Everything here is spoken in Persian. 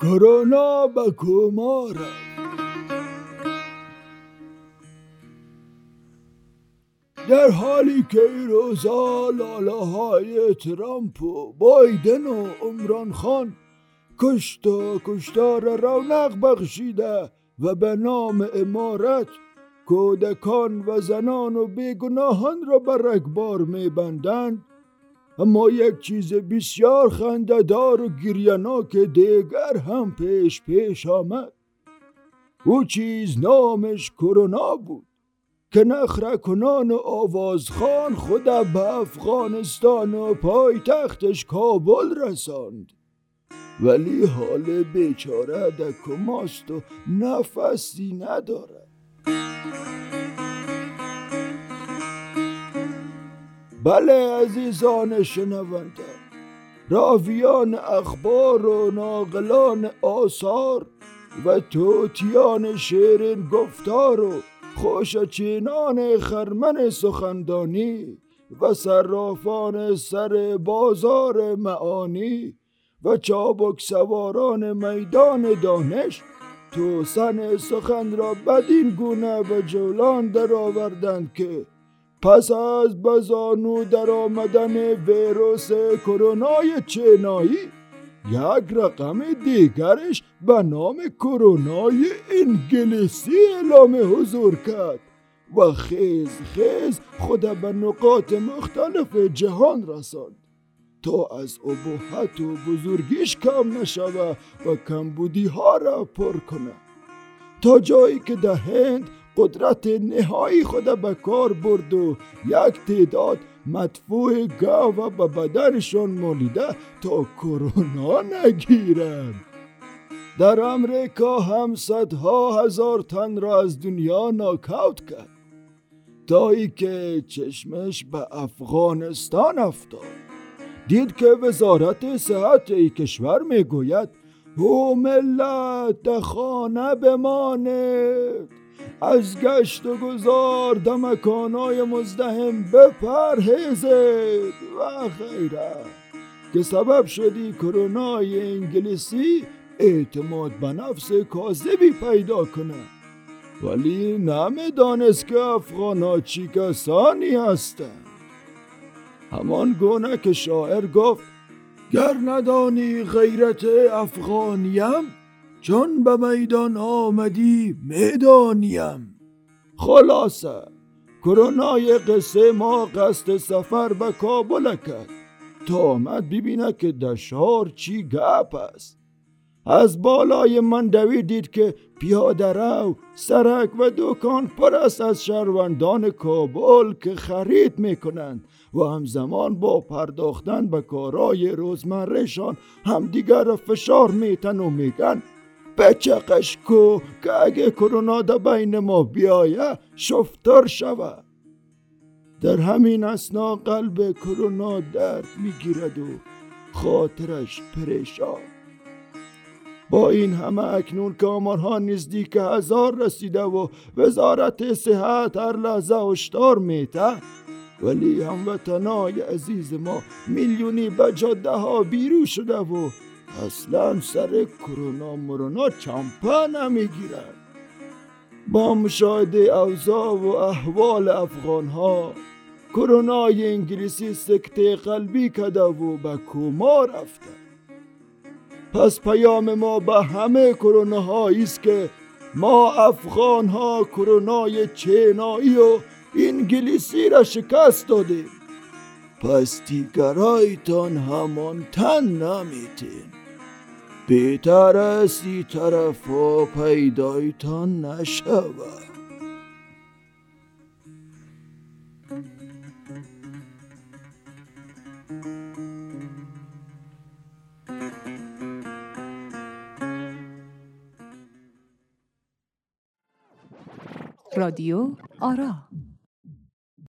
کرونا به کما در حالی که این روزا لاله های ترامپ و بایدن و عمران خان کشت و کشتار رونق بخشیده و به نام امارت کودکان و زنان و بیگناهان را بر رگبار میبندند اما یک چیز بسیار خندهدار و گریاناک دیگر هم پیش پیش آمد. او چیز نامش کرونا بود که نخرکنان و آوازخان خود به افغانستان و پایتختش کابل رساند. ولی حال بیچاره دکماست و نفسی ندارد. بله عزیزان شنونده. راویان اخبار و ناقلان آثار و توتیان شیرین گفتار و خوشچینان خرمن سخندانی و صرافان سر بازار معانی و چابک سواران میدان دانش توسن سخن را بدین گونه به جولان درآوردند که پس از بزانو در آمدن ویروس کرونای چینایی یک رقم دیگرش به نام کرونای انگلیسی اعلام حضور کرد و خیز خیز خود به نقاط مختلف جهان رساند. تا از ابهت و بزرگیش کم نشوه و کمبودی ها را پر کنه تا جایی که در هند قدرت نهایی خود به کار برد و یک تعداد مدفوع گاو به بدنشان مالیده تا کرونا نگیرند. در امریکا هم صدها هزار تن را از دنیا ناکاوت کرد. تا ای که چشمش به افغانستان افتاد. دید که وزارت صحت ای کشور می‌گوید او ملت خانه بمانید. از گشت و گذار در مکانهای مزدهم بپرهیزید و غیره که سبب شدی کرونای انگلیسی اعتماد به نفس کاذبی پیدا کنه. ولی نمی‌دانست که افغانا چی کسانی هستند. همان گونه که شاعر گفت گر ندانی غیرت افغانیم چون به میدان آمدی می‌دانیم. خلاصه کرونای قصه ما قصد سفر به کابل کرد تا آمد ببینه که در شهر چی گپ است. از بالای من دید که پیاده رو سرک و دکان پر است از شهروندان کابل که خرید می‌کنند و همزمان با پرداختن به کارای روزمرهشان همدیگر را فشار میتن و میگن بچقش کو که اگه کرونا در بین ما بیایه شفتار شوه. در همین اسنا قلب کرونا درد می‌گیرد و خاطرش پریشان. با این همه اکنون که آمارها نزدیک هزار رسیده و وزارت صحت هر لحظه هشدار میته ولی هموطنای عزیز ما میلیونی به جاده ها بیرو شده و اصلا سر کرونا مرونا چمپه نمی‌گیرد. با مشاهده اوضاع و احوال افغان ها کرونای انگلیسی سکته قلبی کده و به کوما رفته. پس پیام ما به همه کرونا است که ما افغان ها کرونای چینایی و انگلیسی را شکست دادیم. پس دیگرایتان همان تن نمیتین. بهتر است ای طرف پیدایتان نشود. رادیو آرا